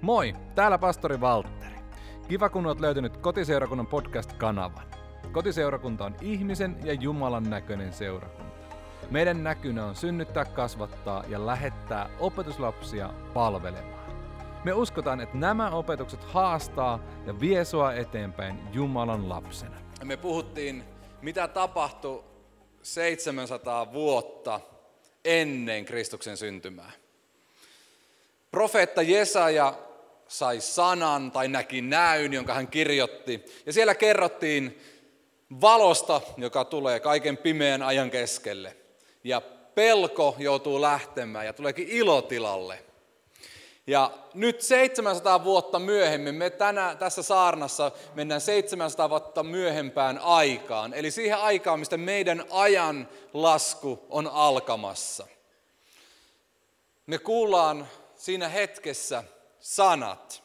Moi, täällä pastori Valtteri. Kiva kun olet löytänyt Kotiseurakunnan podcast-kanavan. Kotiseurakunta on ihmisen ja Jumalan näköinen seurakunta. Meidän näkynä on synnyttää, kasvattaa ja lähettää opetuslapsia palvelemaan. Me uskotaan, että nämä opetukset haastaa ja vie sua eteenpäin Jumalan lapsena. Me puhuttiin, mitä tapahtui 700 vuotta ennen Kristuksen syntymää. Profeetta Jesaja sai sanan tai näki näyn, jonka hän kirjoitti. Ja siellä kerrottiin valosta, joka tulee kaiken pimeän ajan keskelle. Ja pelko joutuu lähtemään ja tuleekin ilotilalle. Ja nyt 700 vuotta myöhemmin, me tänä, tässä saarnassa mennään 700 vuotta myöhempään aikaan. Eli siihen aikaan, mistä meidän ajan lasku on alkamassa. Me kuullaan siinä hetkessä sanat.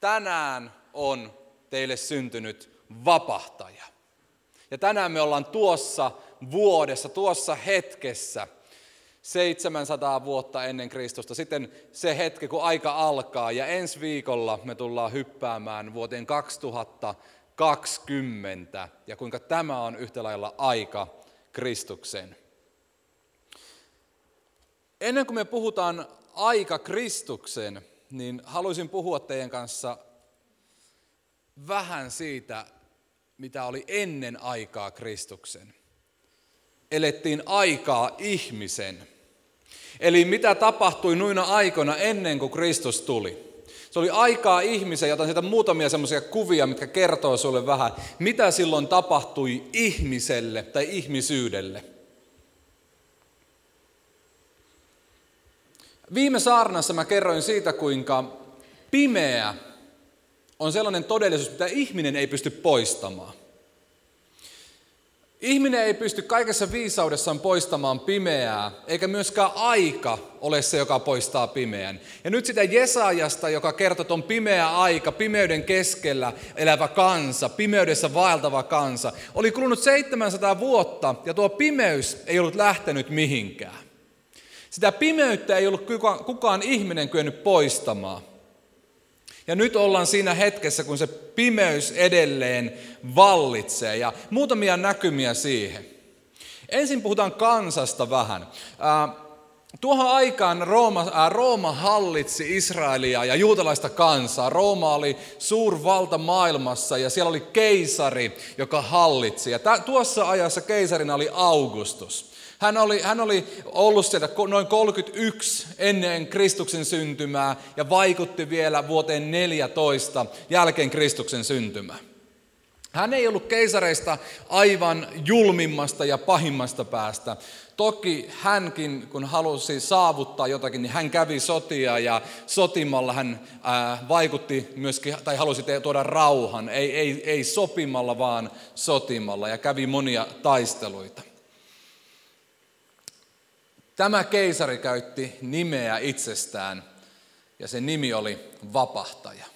Tänään on teille syntynyt vapahtaja. Ja tänään me ollaan tuossa vuodessa, tuossa hetkessä, 700 vuotta ennen Kristusta. Sitten se hetki, kun aika alkaa. Ja ensi viikolla me tullaan hyppäämään vuoteen 2020. Ja kuinka tämä on yhtä lailla aika Kristuksen. Ennen kuin me puhutaan aika Kristuksen, niin haluaisin puhua teidän kanssa vähän siitä, mitä oli ennen aikaa Kristuksen. Elettiin aikaa ihmisen. Eli mitä tapahtui nuina aikoina ennen kuin Kristus tuli. Se oli aikaa ihmisen, joten sieltä muutamia semmoisia kuvia, mitkä kertoo sulle vähän, mitä silloin tapahtui ihmiselle tai ihmisyydelle. Viime saarnassa mä kerroin siitä, kuinka pimeä on sellainen todellisuus, mitä ihminen ei pysty poistamaan. Ihminen ei pysty kaikessa viisaudessaan poistamaan pimeää, eikä myöskään aika ole se, joka poistaa pimeän. Ja nyt sitä Jesajasta, joka kertoo, että on pimeä aika, pimeyden keskellä elävä kansa, pimeydessä vaeltava kansa, oli kulunut 700 vuotta ja tuo pimeys ei ollut lähtenyt mihinkään. Sitä pimeyttä ei ollut kukaan, ihminen kyennyt poistamaan. Ja nyt ollaan siinä hetkessä, kun se pimeys edelleen vallitsee. Ja muutamia näkymiä siihen. Ensin puhutaan kansasta vähän. Tuohon aikaan Rooma, Rooma hallitsi Israelia ja juutalaista kansaa. Rooma oli suurvalta maailmassa ja siellä oli keisari, joka hallitsi. Ja tuossa ajassa keisarina oli Augustus. Hän oli, hän oli ollut sieltä noin 31 ennen Kristuksen syntymää ja vaikutti vielä vuoteen 14 jälkeen Kristuksen syntymää. Hän ei ollut keisareista aivan julmimmasta ja pahimmasta päästä. Toki hänkin, kun halusi saavuttaa jotakin, niin hän kävi sotia ja sotimalla hän vaikutti myöskin, tai halusi tuoda rauhan. Ei, ei, ei sopimalla, vaan sotimalla ja kävi monia taisteluita. Tämä keisari käytti nimeä itsestään ja sen nimi oli vapahtaja.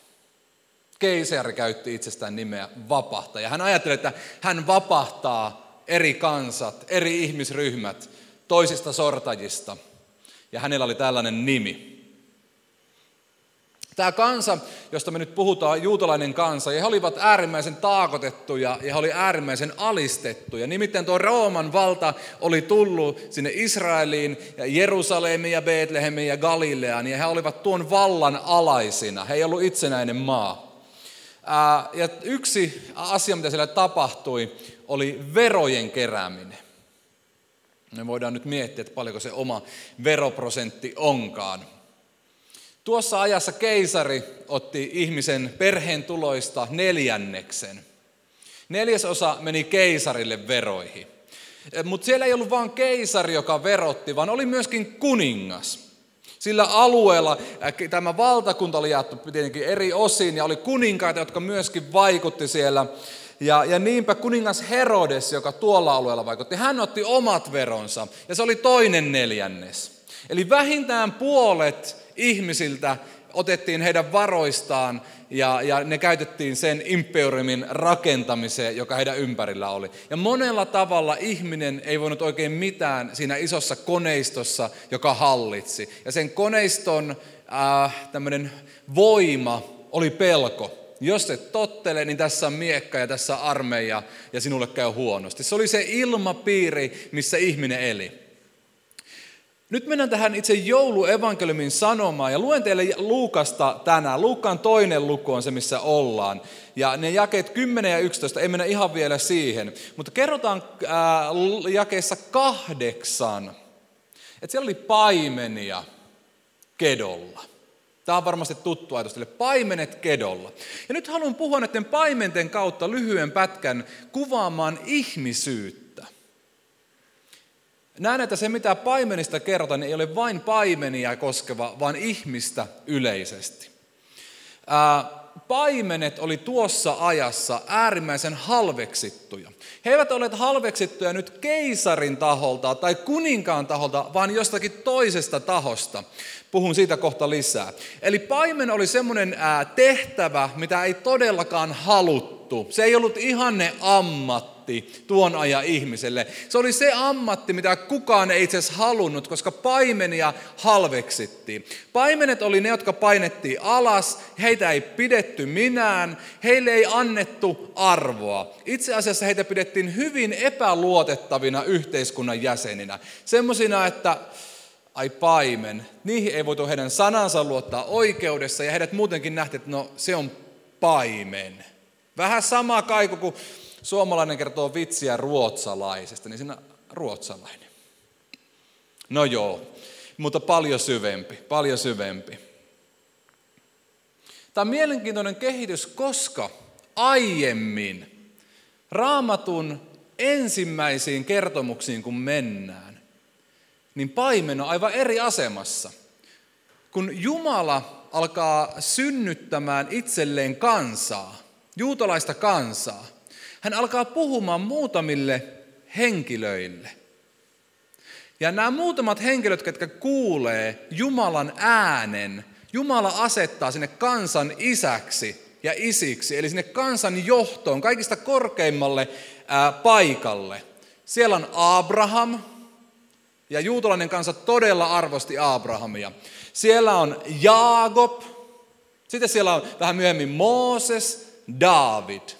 Keisari käytti itsestään nimeä vapahtaja. Hän ajatteli, että hän vapahtaa eri kansat, eri ihmisryhmät toisista sortajista. Ja hänellä oli tällainen nimi. Tämä kansa, josta me nyt puhutaan, juutalainen kansa, ja he olivat äärimmäisen taakotettuja ja he oli äärimmäisen alistettuja. Nimittäin tuo Rooman valta oli tullut sinne Israeliin, ja Jerusalemiin ja Betlehemiin ja Galileaan, ja he olivat tuon vallan alaisina. He ei ollut itsenäinen maa. Ja yksi asia, mitä siellä tapahtui, oli verojen kerääminen. Me voidaan nyt miettiä, että paljonko se oma veroprosentti onkaan. Tuossa ajassa keisari otti ihmisen perheen tuloista neljänneksen. Neljäsosa meni keisarille veroihin. Eh, Mutta siellä ei ollut vain keisari, joka verotti, vaan oli myöskin kuningas. Sillä alueella äh, tämä valtakunta oli jaettu tietenkin eri osiin ja oli kuninkaita, jotka myöskin vaikutti siellä. Ja, ja niinpä kuningas Herodes, joka tuolla alueella vaikutti, hän otti omat veronsa ja se oli toinen neljännes. Eli vähintään puolet ihmisiltä otettiin heidän varoistaan ja, ja ne käytettiin sen imperiumin rakentamiseen, joka heidän ympärillä oli. Ja monella tavalla ihminen ei voinut oikein mitään siinä isossa koneistossa, joka hallitsi. Ja sen koneiston äh, tämmöinen voima oli pelko. Jos et tottele, niin tässä on miekka ja tässä on armeija ja sinulle käy huonosti. Se oli se ilmapiiri, missä ihminen eli. Nyt mennään tähän itse jouluevankeliumin sanomaan ja luen teille Luukasta tänään. Luukkaan toinen luku on se, missä ollaan. Ja ne jakeet 10 ja 11, ei mennä ihan vielä siihen. Mutta kerrotaan ää, jakeessa kahdeksan, että siellä oli paimenia kedolla. Tämä on varmasti tuttu ajatus teille. Paimenet kedolla. Ja nyt haluan puhua näiden paimenten kautta lyhyen pätkän kuvaamaan ihmisyyttä Näen, että se mitä paimenista kerrotaan niin ei ole vain paimenia koskeva, vaan ihmistä yleisesti. Ää, paimenet oli tuossa ajassa äärimmäisen halveksittuja. He eivät ole halveksittuja nyt keisarin taholta tai kuninkaan taholta, vaan jostakin toisesta tahosta. Puhun siitä kohta lisää. Eli paimen oli semmoinen tehtävä, mitä ei todellakaan haluttu. Se ei ollut ihanne ammatti ammatti tuon ajan ihmiselle. Se oli se ammatti, mitä kukaan ei itse asiassa halunnut, koska paimenia halveksittiin. Paimenet oli ne, jotka painettiin alas, heitä ei pidetty minään, heille ei annettu arvoa. Itse asiassa heitä pidettiin hyvin epäluotettavina yhteiskunnan jäseninä. Semmoisina, että ai paimen, niihin ei voitu heidän sanansa luottaa oikeudessa ja heidät muutenkin nähtiin, että no se on paimen. Vähän sama kaiku kuin suomalainen kertoo vitsiä ruotsalaisesta, niin siinä ruotsalainen. No joo, mutta paljon syvempi, paljon syvempi. Tämä on mielenkiintoinen kehitys, koska aiemmin raamatun ensimmäisiin kertomuksiin kun mennään, niin paimen on aivan eri asemassa. Kun Jumala alkaa synnyttämään itselleen kansaa, juutalaista kansaa, hän alkaa puhumaan muutamille henkilöille. Ja nämä muutamat henkilöt, jotka kuulee Jumalan äänen, Jumala asettaa sinne kansan isäksi ja isiksi, eli sinne kansan johtoon, kaikista korkeimmalle ää, paikalle. Siellä on Abraham, ja juutalainen kansa todella arvosti Abrahamia. Siellä on Jaakob, sitten siellä on vähän myöhemmin Mooses, David –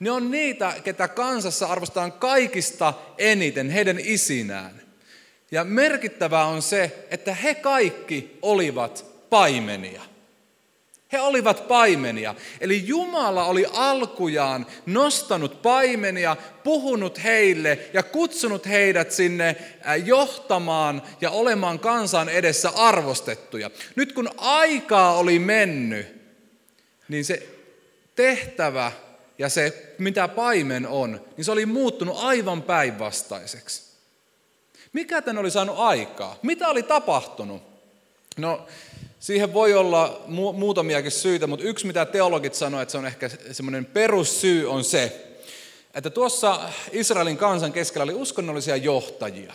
ne on niitä, ketä kansassa arvostetaan kaikista eniten, heidän isinään. Ja merkittävää on se, että he kaikki olivat paimenia. He olivat paimenia. Eli Jumala oli alkujaan nostanut paimenia, puhunut heille ja kutsunut heidät sinne johtamaan ja olemaan kansan edessä arvostettuja. Nyt kun aikaa oli mennyt, niin se tehtävä ja se, mitä paimen on, niin se oli muuttunut aivan päinvastaiseksi. Mikä tän oli saanut aikaa? Mitä oli tapahtunut? No, siihen voi olla mu- muutamiakin syitä, mutta yksi mitä teologit sanoivat, että se on ehkä semmoinen perussyy on se, että tuossa Israelin kansan keskellä oli uskonnollisia johtajia,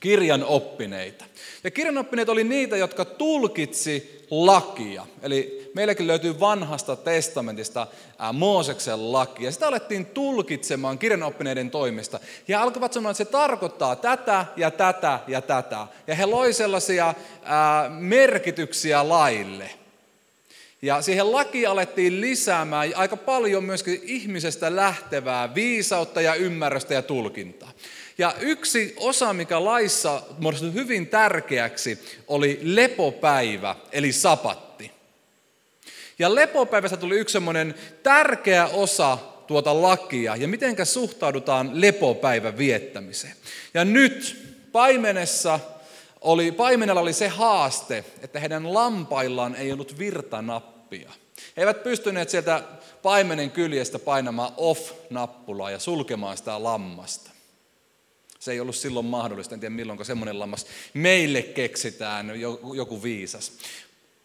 kirjan oppineita. Ja kirjanoppineet oli niitä, jotka tulkitsi lakia. Eli meilläkin löytyy vanhasta testamentista Mooseksen laki. Ja sitä alettiin tulkitsemaan kirjanoppineiden toimesta. Ja alkavat sanoa, että se tarkoittaa tätä ja tätä ja tätä. Ja he loi sellaisia ää, merkityksiä laille. Ja siihen lakiin alettiin lisäämään aika paljon myöskin ihmisestä lähtevää viisautta ja ymmärrystä ja tulkintaa. Ja yksi osa, mikä laissa muodostui hyvin tärkeäksi, oli lepopäivä, eli sapatti. Ja lepopäivästä tuli yksi semmoinen tärkeä osa tuota lakia, ja miten suhtaudutaan lepopäivän viettämiseen. Ja nyt paimenessa oli, paimenella oli se haaste, että heidän lampaillaan ei ollut virtanappia. He eivät pystyneet sieltä paimenen kyljestä painamaan off-nappulaa ja sulkemaan sitä lammasta. Se ei ollut silloin mahdollista, en tiedä milloin semmoinen lammas meille keksitään, joku viisas.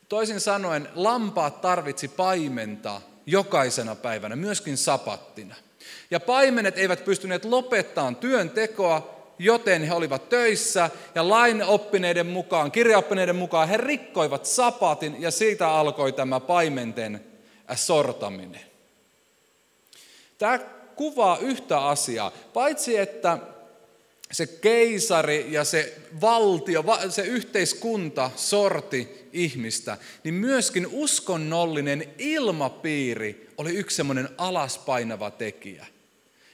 Toisin sanoen, lampaat tarvitsi paimenta jokaisena päivänä, myöskin sapattina. Ja paimenet eivät pystyneet lopettamaan työntekoa, joten he olivat töissä ja lainoppineiden mukaan, kirjaoppineiden mukaan he rikkoivat sapatin ja siitä alkoi tämä paimenten sortaminen. Tämä kuvaa yhtä asiaa, paitsi että se keisari ja se valtio, se yhteiskunta sorti ihmistä, niin myöskin uskonnollinen ilmapiiri oli yksi semmoinen alaspainava tekijä.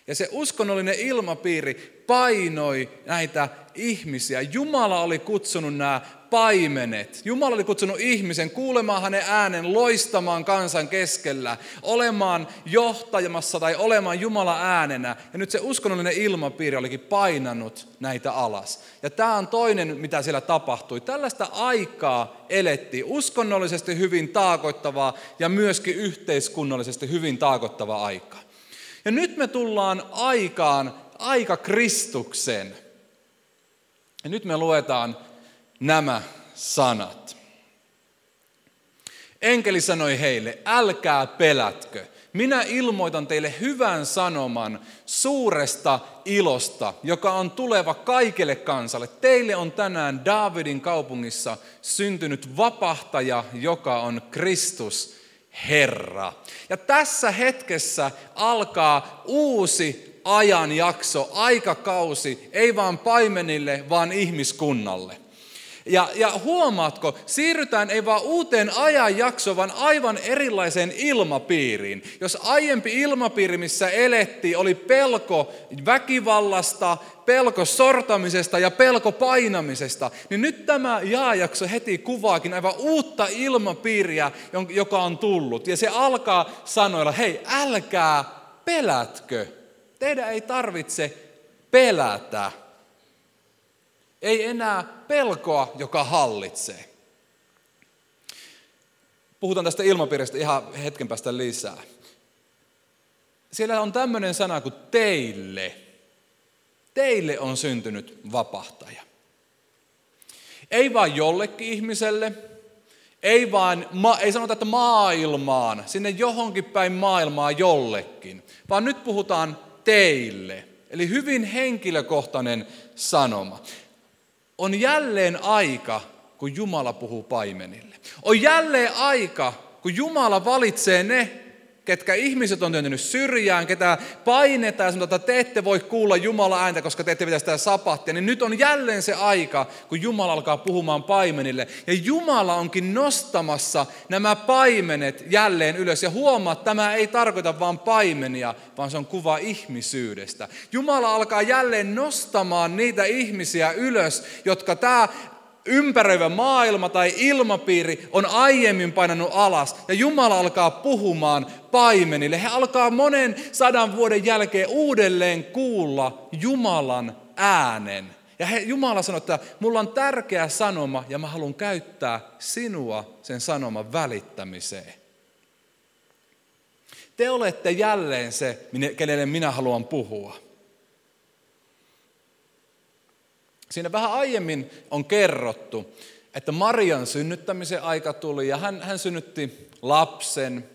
Ja se uskonnollinen ilmapiiri painoi näitä ihmisiä. Jumala oli kutsunut nämä paimenet. Jumala oli kutsunut ihmisen kuulemaan hänen äänen, loistamaan kansan keskellä, olemaan johtajamassa tai olemaan Jumala äänenä. Ja nyt se uskonnollinen ilmapiiri olikin painanut näitä alas. Ja tämä on toinen, mitä siellä tapahtui. Tällaista aikaa elettiin, uskonnollisesti hyvin taakoittavaa ja myöskin yhteiskunnallisesti hyvin taakoittavaa aikaa. Ja nyt me tullaan aikaan, aika Kristuksen. Ja nyt me luetaan nämä sanat. Enkeli sanoi heille, älkää pelätkö. Minä ilmoitan teille hyvän sanoman suuresta ilosta, joka on tuleva kaikille kansalle. Teille on tänään Davidin kaupungissa syntynyt vapahtaja, joka on Kristus Herra. Ja tässä hetkessä alkaa uusi ajanjakso, aikakausi, ei vaan paimenille, vaan ihmiskunnalle. Ja, ja huomaatko, siirrytään ei vaan uuteen ajanjaksoon, vaan aivan erilaiseen ilmapiiriin. Jos aiempi ilmapiiri, missä elettiin, oli pelko väkivallasta, pelko sortamisesta ja pelko painamisesta, niin nyt tämä jaajakso heti kuvaakin aivan uutta ilmapiiriä, joka on tullut. Ja se alkaa sanoilla, hei, älkää pelätkö. Teidän ei tarvitse pelätä. Ei enää pelkoa, joka hallitsee. Puhutaan tästä ilmapiiristä ihan hetken päästä lisää. Siellä on tämmöinen sana kuin teille. Teille on syntynyt vapahtaja. Ei vain jollekin ihmiselle, ei vaan, ei sanota, että maailmaan, sinne johonkin päin maailmaa jollekin, vaan nyt puhutaan teille. Eli hyvin henkilökohtainen sanoma. On jälleen aika, kun Jumala puhuu paimenille. On jälleen aika, kun Jumala valitsee ne, ketkä ihmiset on työntänyt syrjään, ketä painetaan sanotaan, että te ette voi kuulla Jumala ääntä, koska te ette pitäisi sitä sapattia, niin nyt on jälleen se aika, kun Jumala alkaa puhumaan paimenille. Ja Jumala onkin nostamassa nämä paimenet jälleen ylös. Ja huomaa, että tämä ei tarkoita vain paimenia, vaan se on kuva ihmisyydestä. Jumala alkaa jälleen nostamaan niitä ihmisiä ylös, jotka tämä ympäröivä maailma tai ilmapiiri on aiemmin painanut alas ja Jumala alkaa puhumaan paimenille. He alkaa monen sadan vuoden jälkeen uudelleen kuulla Jumalan äänen. Ja he, Jumala sanoi, että mulla on tärkeä sanoma ja mä haluan käyttää sinua sen sanoman välittämiseen. Te olette jälleen se, kenelle minä haluan puhua. Siinä vähän aiemmin on kerrottu, että Marian synnyttämisen aika tuli ja hän, hän synnytti lapsen.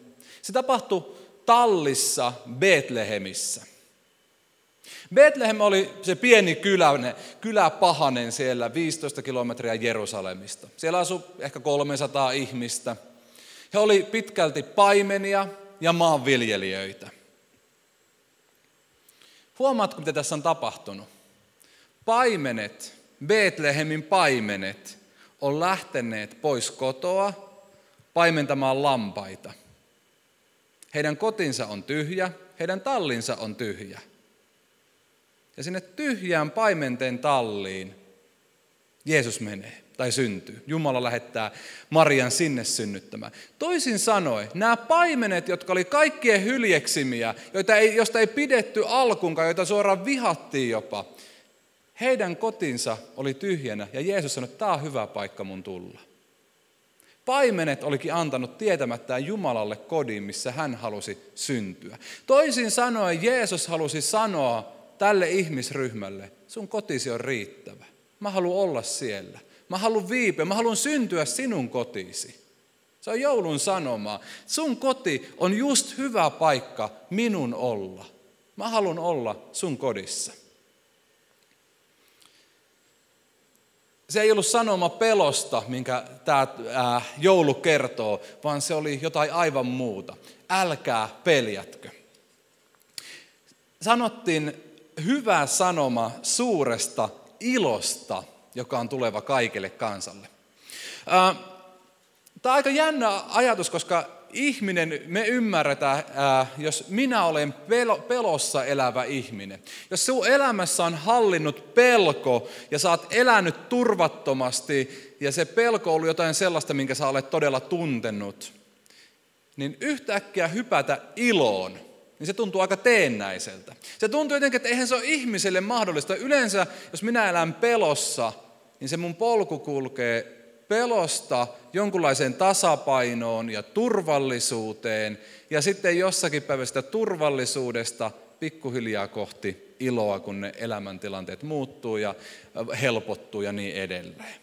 Se tapahtui tallissa Betlehemissä. Betlehem oli se pieni kylä, kyläpahanen siellä 15 kilometriä Jerusalemista. Siellä asui ehkä 300 ihmistä. He oli pitkälti paimenia ja maanviljelijöitä. Huomaatko, mitä tässä on tapahtunut? Paimenet, Betlehemin paimenet, on lähteneet pois kotoa paimentamaan lampaita. Heidän kotinsa on tyhjä, heidän tallinsa on tyhjä. Ja sinne tyhjään paimenten talliin Jeesus menee tai syntyy. Jumala lähettää Marian sinne synnyttämään. Toisin sanoen, nämä paimenet, jotka oli kaikkien hyljeksimiä, joita ei, josta ei pidetty alkunkaan, joita suoraan vihattiin jopa, heidän kotinsa oli tyhjänä ja Jeesus sanoi, että tämä on hyvä paikka mun tulla. Paimenet olikin antanut tietämättään Jumalalle kodin, missä hän halusi syntyä. Toisin sanoen Jeesus halusi sanoa tälle ihmisryhmälle, sun kotisi on riittävä. Mä haluan olla siellä. Mä haluan viipeä, mä haluan syntyä sinun kotisi. Se on joulun sanoma. Sun koti on just hyvä paikka minun olla. Mä haluan olla sun kodissa. Se ei ollut sanoma pelosta, minkä tämä joulu kertoo, vaan se oli jotain aivan muuta. Älkää peljätkö. Sanottiin hyvä sanoma suuresta ilosta, joka on tuleva kaikille kansalle. Tämä on aika jännä ajatus, koska ihminen, me ymmärretään, ää, jos minä olen pelossa elävä ihminen. Jos sinun elämässä on hallinnut pelko ja sä oot elänyt turvattomasti ja se pelko on ollut jotain sellaista, minkä sä olet todella tuntenut, niin yhtäkkiä hypätä iloon, niin se tuntuu aika teennäiseltä. Se tuntuu jotenkin, että eihän se ole ihmiselle mahdollista. Yleensä, jos minä elän pelossa, niin se mun polku kulkee pelosta jonkunlaiseen tasapainoon ja turvallisuuteen ja sitten jossakin päivästä turvallisuudesta pikkuhiljaa kohti iloa, kun ne elämäntilanteet muuttuu ja helpottuu ja niin edelleen.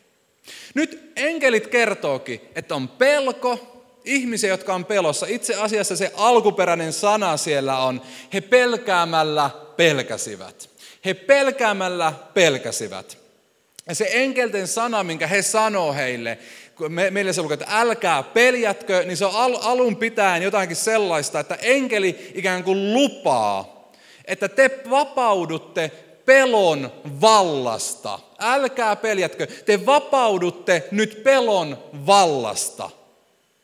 Nyt enkelit kertookin, että on pelko, ihmisiä, jotka on pelossa. Itse asiassa se alkuperäinen sana siellä on, he pelkäämällä pelkäsivät. He pelkäämällä pelkäsivät. Se enkelten sana, minkä he sanoo heille, me, meille se lukee, että älkää peljätkö, niin se on al, alun pitäen jotakin sellaista, että enkeli ikään kuin lupaa, että te vapaudutte pelon vallasta. Älkää peljätkö, te vapaudutte nyt pelon vallasta.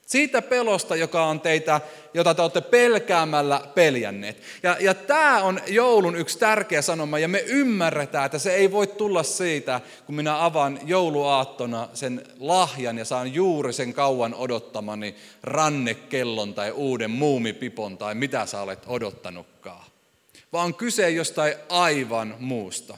Siitä pelosta, joka on teitä, jota te olette pelkäämällä peljänneet. Ja, ja tämä on joulun yksi tärkeä sanoma, ja me ymmärretään, että se ei voi tulla siitä, kun minä avaan jouluaattona sen lahjan ja saan juuri sen kauan odottamani rannekellon tai uuden muumipipon tai mitä sä olet odottanutkaan. Vaan kyse jostain aivan muusta.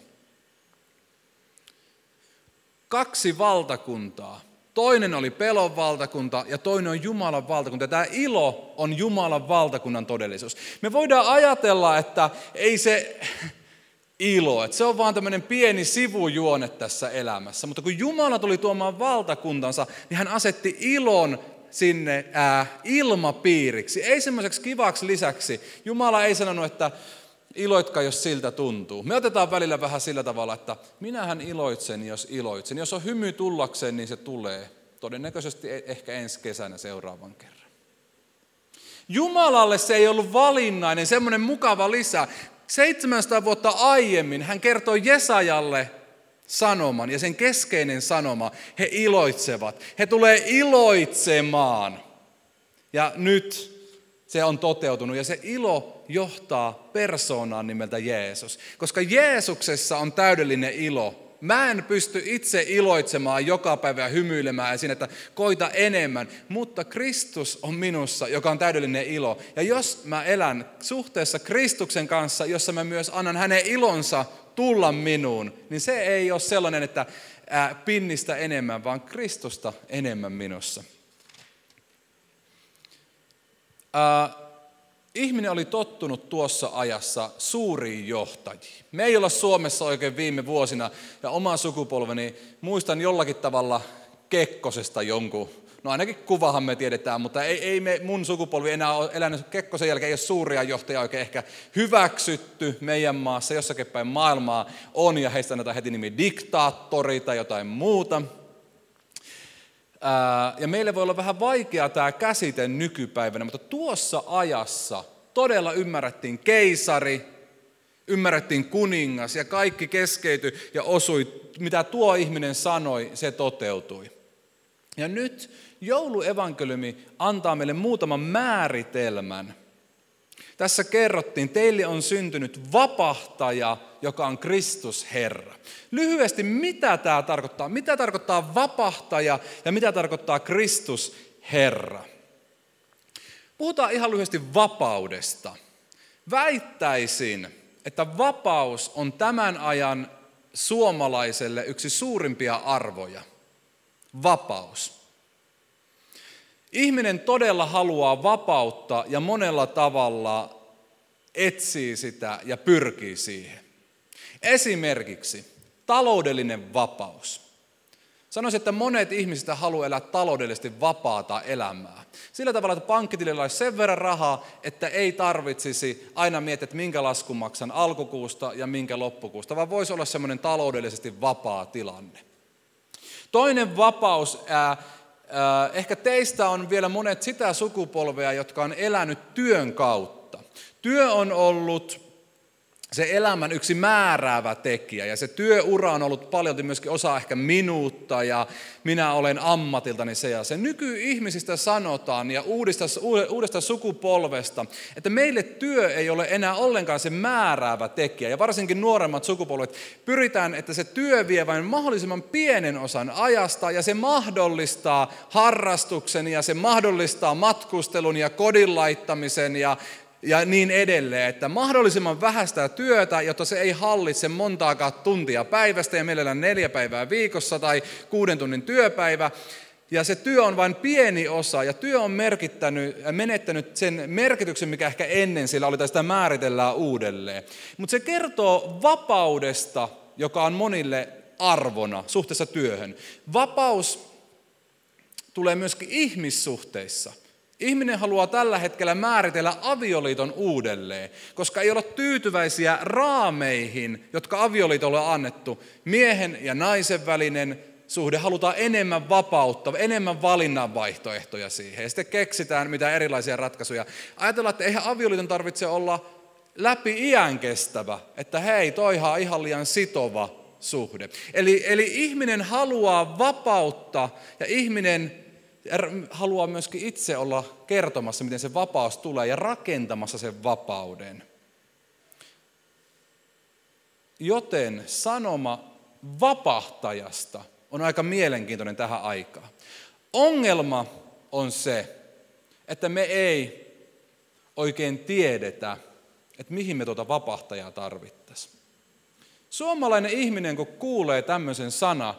Kaksi valtakuntaa Toinen oli pelon valtakunta ja toinen on Jumalan valtakunta. Tämä ilo on Jumalan valtakunnan todellisuus. Me voidaan ajatella, että ei se ilo, että se on vaan tämmöinen pieni sivujuone tässä elämässä. Mutta kun Jumala tuli tuomaan valtakuntansa, niin hän asetti ilon sinne ää, ilmapiiriksi, ei semmoiseksi kivaksi lisäksi. Jumala ei sanonut, että iloitka, jos siltä tuntuu. Me otetaan välillä vähän sillä tavalla, että minähän iloitsen, jos iloitsen. Jos on hymy tullakseen, niin se tulee. Todennäköisesti e- ehkä ensi kesänä seuraavan kerran. Jumalalle se ei ollut valinnainen, semmoinen mukava lisä. 700 vuotta aiemmin hän kertoi Jesajalle sanoman, ja sen keskeinen sanoma, he iloitsevat. He tulee iloitsemaan. Ja nyt se on toteutunut, ja se ilo johtaa persoonaan nimeltä Jeesus. Koska Jeesuksessa on täydellinen ilo. Mä en pysty itse iloitsemaan joka päivä ja hymyilemään siinä, että koita enemmän, mutta Kristus on minussa, joka on täydellinen ilo. Ja jos mä elän suhteessa Kristuksen kanssa, jossa mä myös annan hänen ilonsa tulla minuun, niin se ei ole sellainen, että pinnistä enemmän, vaan Kristusta enemmän minussa. Ihminen oli tottunut tuossa ajassa suuriin johtajiin. Me ei olla Suomessa oikein viime vuosina, ja oma sukupolveni muistan jollakin tavalla Kekkosesta jonkun, no ainakin kuvahan me tiedetään, mutta ei, ei me, mun sukupolvi enää ole elänyt Kekkosen jälkeen, ei ole suuria johtajia oikein ehkä hyväksytty meidän maassa, jossakin päin maailmaa on, ja heistä annetaan heti nimi diktaattori tai jotain muuta. Ja meille voi olla vähän vaikea tämä käsite nykypäivänä, mutta tuossa ajassa todella ymmärrettiin keisari, ymmärrettiin kuningas ja kaikki keskeytyi ja osui, mitä tuo ihminen sanoi, se toteutui. Ja nyt jouluevankeliumi antaa meille muutaman määritelmän. Tässä kerrottiin, teille on syntynyt vapahtaja, joka on Kristus Herra. Lyhyesti, mitä tämä tarkoittaa? Mitä tarkoittaa vapahtaja ja mitä tarkoittaa Kristus Herra? Puhutaan ihan lyhyesti vapaudesta. Väittäisin, että vapaus on tämän ajan suomalaiselle yksi suurimpia arvoja. Vapaus. Ihminen todella haluaa vapautta ja monella tavalla etsii sitä ja pyrkii siihen. Esimerkiksi taloudellinen vapaus. Sanoisin, että monet ihmiset haluavat elää taloudellisesti vapaata elämää. Sillä tavalla, että pankkitilillä olisi sen verran rahaa, että ei tarvitsisi aina miettiä, että minkä laskun maksan alkukuusta ja minkä loppukuusta, vaan voisi olla semmoinen taloudellisesti vapaa tilanne. Toinen vapaus, ää, ehkä teistä on vielä monet sitä sukupolvea, jotka on elänyt työn kautta. Työ on ollut se elämän yksi määräävä tekijä ja se työura on ollut paljon myöskin osa ehkä minuutta ja minä olen ammatiltani se ja se. Nykyihmisistä sanotaan ja uudesta, uudesta sukupolvesta, että meille työ ei ole enää ollenkaan se määräävä tekijä ja varsinkin nuoremmat sukupolvet pyritään, että se työ vie vain mahdollisimman pienen osan ajasta ja se mahdollistaa harrastuksen ja se mahdollistaa matkustelun ja kodin laittamisen ja ja niin edelleen, että mahdollisimman vähäistä työtä, jotta se ei hallitse montaakaan tuntia päivästä ja mielellään neljä päivää viikossa tai kuuden tunnin työpäivä. Ja se työ on vain pieni osa ja työ on merkittänyt, menettänyt sen merkityksen, mikä ehkä ennen sillä oli, tai sitä määritellään uudelleen. Mutta se kertoo vapaudesta, joka on monille arvona suhteessa työhön. Vapaus tulee myöskin ihmissuhteissa. Ihminen haluaa tällä hetkellä määritellä avioliiton uudelleen, koska ei ole tyytyväisiä raameihin, jotka avioliitolle on annettu. Miehen ja naisen välinen suhde, halutaan enemmän vapautta, enemmän valinnan vaihtoehtoja siihen. Ja sitten keksitään mitä erilaisia ratkaisuja. Ajatellaan, että eihän avioliiton tarvitse olla läpi iän kestävä, että hei, toihan ihan liian sitova suhde. Eli, eli ihminen haluaa vapautta ja ihminen haluaa myöskin itse olla kertomassa, miten se vapaus tulee ja rakentamassa sen vapauden. Joten sanoma vapahtajasta on aika mielenkiintoinen tähän aikaan. Ongelma on se, että me ei oikein tiedetä, että mihin me tuota vapahtajaa tarvittaisiin. Suomalainen ihminen, kun kuulee tämmöisen sana,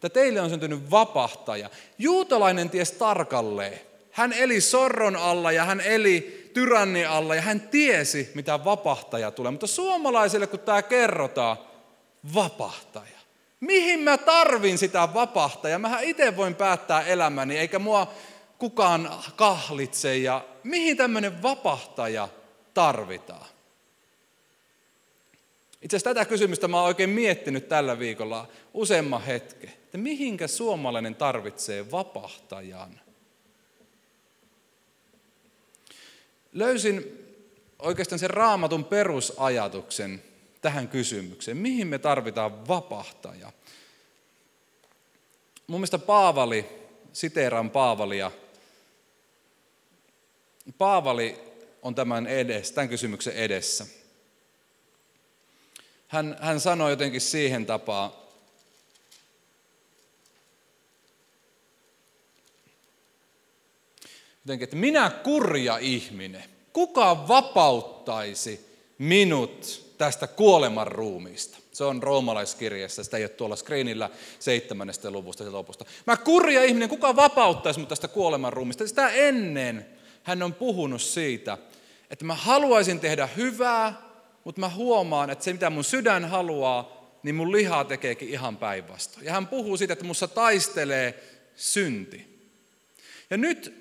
että teille on syntynyt vapahtaja. Juutalainen ties tarkalleen. Hän eli sorron alla ja hän eli tyranni alla ja hän tiesi, mitä vapahtaja tulee. Mutta suomalaisille, kun tämä kerrotaan, vapahtaja. Mihin mä tarvin sitä vapahtajaa? Mähän itse voin päättää elämäni, eikä mua kukaan kahlitse. Ja mihin tämmöinen vapahtaja tarvitaan? Itse asiassa tätä kysymystä mä oon oikein miettinyt tällä viikolla useamman hetken että mihinkä suomalainen tarvitsee vapahtajan. Löysin oikeastaan sen raamatun perusajatuksen tähän kysymykseen. Mihin me tarvitaan vapahtaja? Mun mielestä Paavali, siteeraan Paavalia, Paavali on tämän, edessä, tämän kysymyksen edessä. Hän, hän sanoi jotenkin siihen tapaan, jotenkin, että minä kurja ihminen, kuka vapauttaisi minut tästä kuoleman ruumiista? Se on roomalaiskirjassa, sitä ei ole tuolla screenillä seitsemännestä luvusta ja lopusta. Mä kurja ihminen, kuka vapauttaisi minut tästä kuoleman ruumiista? Sitä ennen hän on puhunut siitä, että mä haluaisin tehdä hyvää, mutta mä huomaan, että se mitä mun sydän haluaa, niin mun liha tekeekin ihan päinvastoin. Ja hän puhuu siitä, että mussa taistelee synti. Ja nyt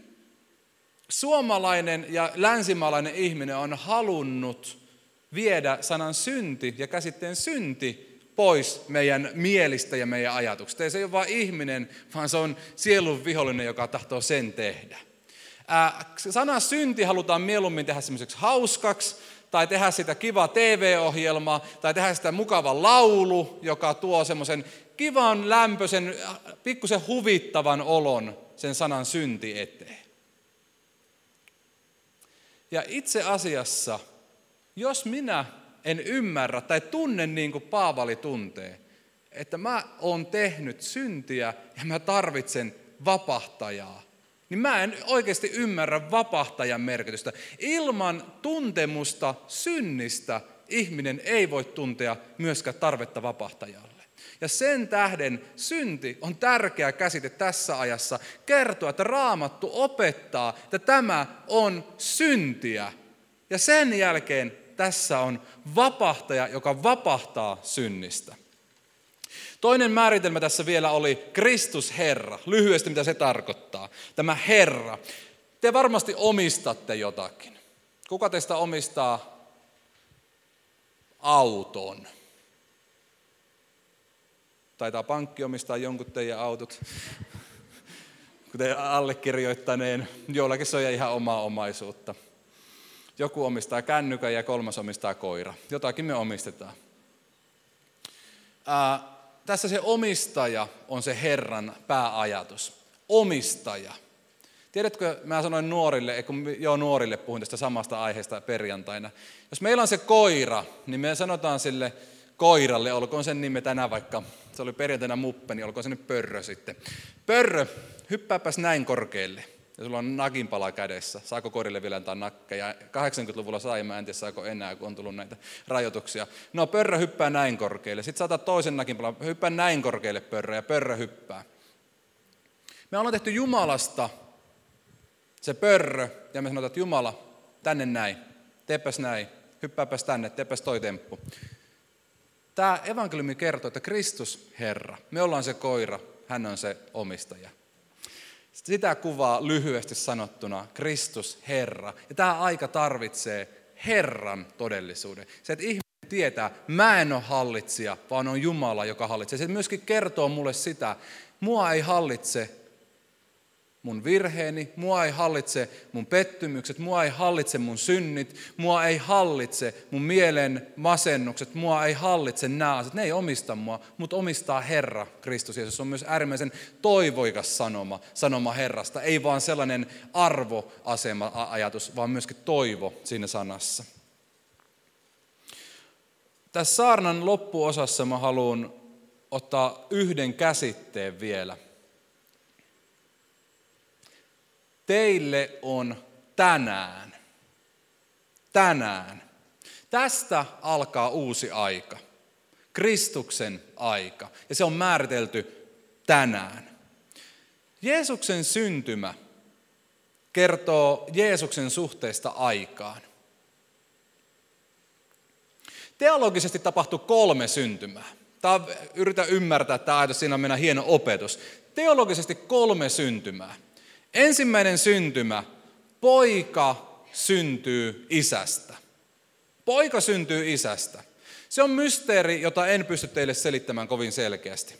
suomalainen ja länsimaalainen ihminen on halunnut viedä sanan synti ja käsitteen synti pois meidän mielistä ja meidän ajatuksista. Ja se ei ole vain ihminen, vaan se on sielun vihollinen, joka tahtoo sen tehdä. Sana synti halutaan mieluummin tehdä semmoiseksi hauskaksi, tai tehdä sitä kiva TV-ohjelma, tai tehdä sitä mukava laulu, joka tuo semmoisen kivan, lämpöisen, pikkusen huvittavan olon sen sanan synti eteen. Ja itse asiassa, jos minä en ymmärrä tai tunne niin kuin Paavali tuntee, että mä oon tehnyt syntiä ja mä tarvitsen vapahtajaa, niin mä en oikeasti ymmärrä vapahtajan merkitystä. Ilman tuntemusta synnistä ihminen ei voi tuntea myöskään tarvetta vapahtajalle. Ja sen tähden synti on tärkeä käsite tässä ajassa kertoa, että raamattu opettaa, että tämä on syntiä. Ja sen jälkeen tässä on vapahtaja, joka vapahtaa synnistä. Toinen määritelmä tässä vielä oli Kristus Herra. Lyhyesti mitä se tarkoittaa. Tämä Herra. Te varmasti omistatte jotakin. Kuka teistä omistaa auton? Taitaa pankki omistaa jonkun teidän autot, kuten allekirjoittaneen. Joillakin se on ihan omaa omaisuutta. Joku omistaa kännykän ja kolmas omistaa koira. Jotakin me omistetaan. Ää, tässä se omistaja on se Herran pääajatus. Omistaja. Tiedätkö, mä sanoin nuorille, kun joo nuorille puhun tästä samasta aiheesta perjantaina. Jos meillä on se koira, niin me sanotaan sille koiralle, olkoon sen nimi tänään vaikka, se oli perjantaina muppe, niin olkoon se nyt pörrö sitten. Pörrö, hyppääpäs näin korkealle. Ja sulla on nakinpala kädessä. Saako koirille vielä antaa nakkeja? 80-luvulla sai, mä en tiedä saako enää, kun on tullut näitä rajoituksia. No, pörrö hyppää näin korkealle. Sitten saatat toisen nakinpalan, hyppää näin korkealle pörrö, ja pörrö hyppää. Me ollaan tehty Jumalasta se pörrö, ja me sanotaan, että Jumala, tänne näin, teepäs näin, hyppääpäs tänne, teepäs toi temppu. Tämä evankeliumi kertoo, että Kristus Herra, me ollaan se koira, hän on se omistaja. Sitä kuvaa lyhyesti sanottuna Kristus Herra. Ja tämä aika tarvitsee Herran todellisuuden. Se, että ihminen tietää, mä en ole hallitsija, vaan on Jumala, joka hallitsee. Se myöskin kertoo mulle sitä, mua ei hallitse mun virheeni, mua ei hallitse mun pettymykset, mua ei hallitse mun synnit, mua ei hallitse mun mielen masennukset, mua ei hallitse nämä asiat. Ne ei omista mua, mutta omistaa Herra Kristus Jeesus. Se on myös äärimmäisen toivoikas sanoma, sanoma Herrasta. Ei vaan sellainen arvoasema-ajatus, vaan myöskin toivo siinä sanassa. Tässä saarnan loppuosassa mä haluan ottaa yhden käsitteen vielä – teille on tänään. Tänään. Tästä alkaa uusi aika. Kristuksen aika. Ja se on määritelty tänään. Jeesuksen syntymä kertoo Jeesuksen suhteesta aikaan. Teologisesti tapahtui kolme syntymää. Tämä yritä ymmärtää tämä ajatus, siinä on hieno opetus. Teologisesti kolme syntymää. Ensimmäinen syntymä, poika syntyy isästä. Poika syntyy isästä. Se on mysteeri, jota en pysty teille selittämään kovin selkeästi.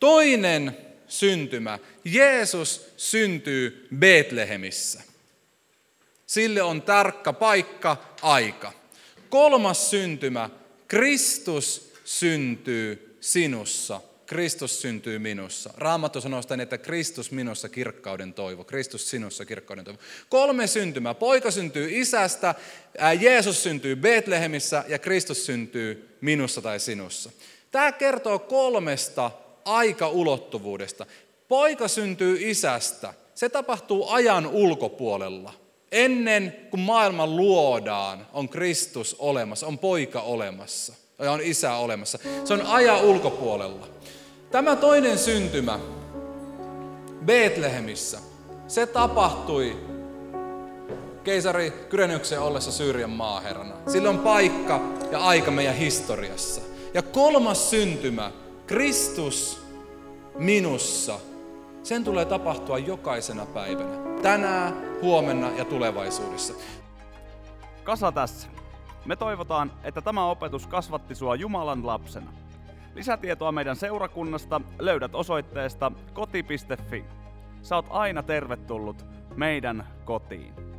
Toinen syntymä, Jeesus syntyy Betlehemissä. Sille on tarkka paikka, aika. Kolmas syntymä, Kristus syntyy sinussa Kristus syntyy minussa. Raamattu sanoo sitä, että Kristus minussa kirkkauden toivo. Kristus sinussa kirkkauden toivo. Kolme syntymää. Poika syntyy isästä, Jeesus syntyy Betlehemissä ja Kristus syntyy minussa tai sinussa. Tämä kertoo kolmesta aikaulottuvuudesta. Poika syntyy isästä. Se tapahtuu ajan ulkopuolella. Ennen kuin maailma luodaan, on Kristus olemassa, on poika olemassa ja on isä olemassa. Se on ajan ulkopuolella. Tämä toinen syntymä Betlehemissä, se tapahtui keisari Kyrenyksen ollessa Syyrian maaherrana. Sillä on paikka ja aika meidän historiassa. Ja kolmas syntymä, Kristus minussa, sen tulee tapahtua jokaisena päivänä. Tänään, huomenna ja tulevaisuudessa. Kasa tässä. Me toivotaan, että tämä opetus kasvatti sua Jumalan lapsena. Lisätietoa meidän seurakunnasta löydät osoitteesta koti.fi. Saat aina tervetullut meidän kotiin.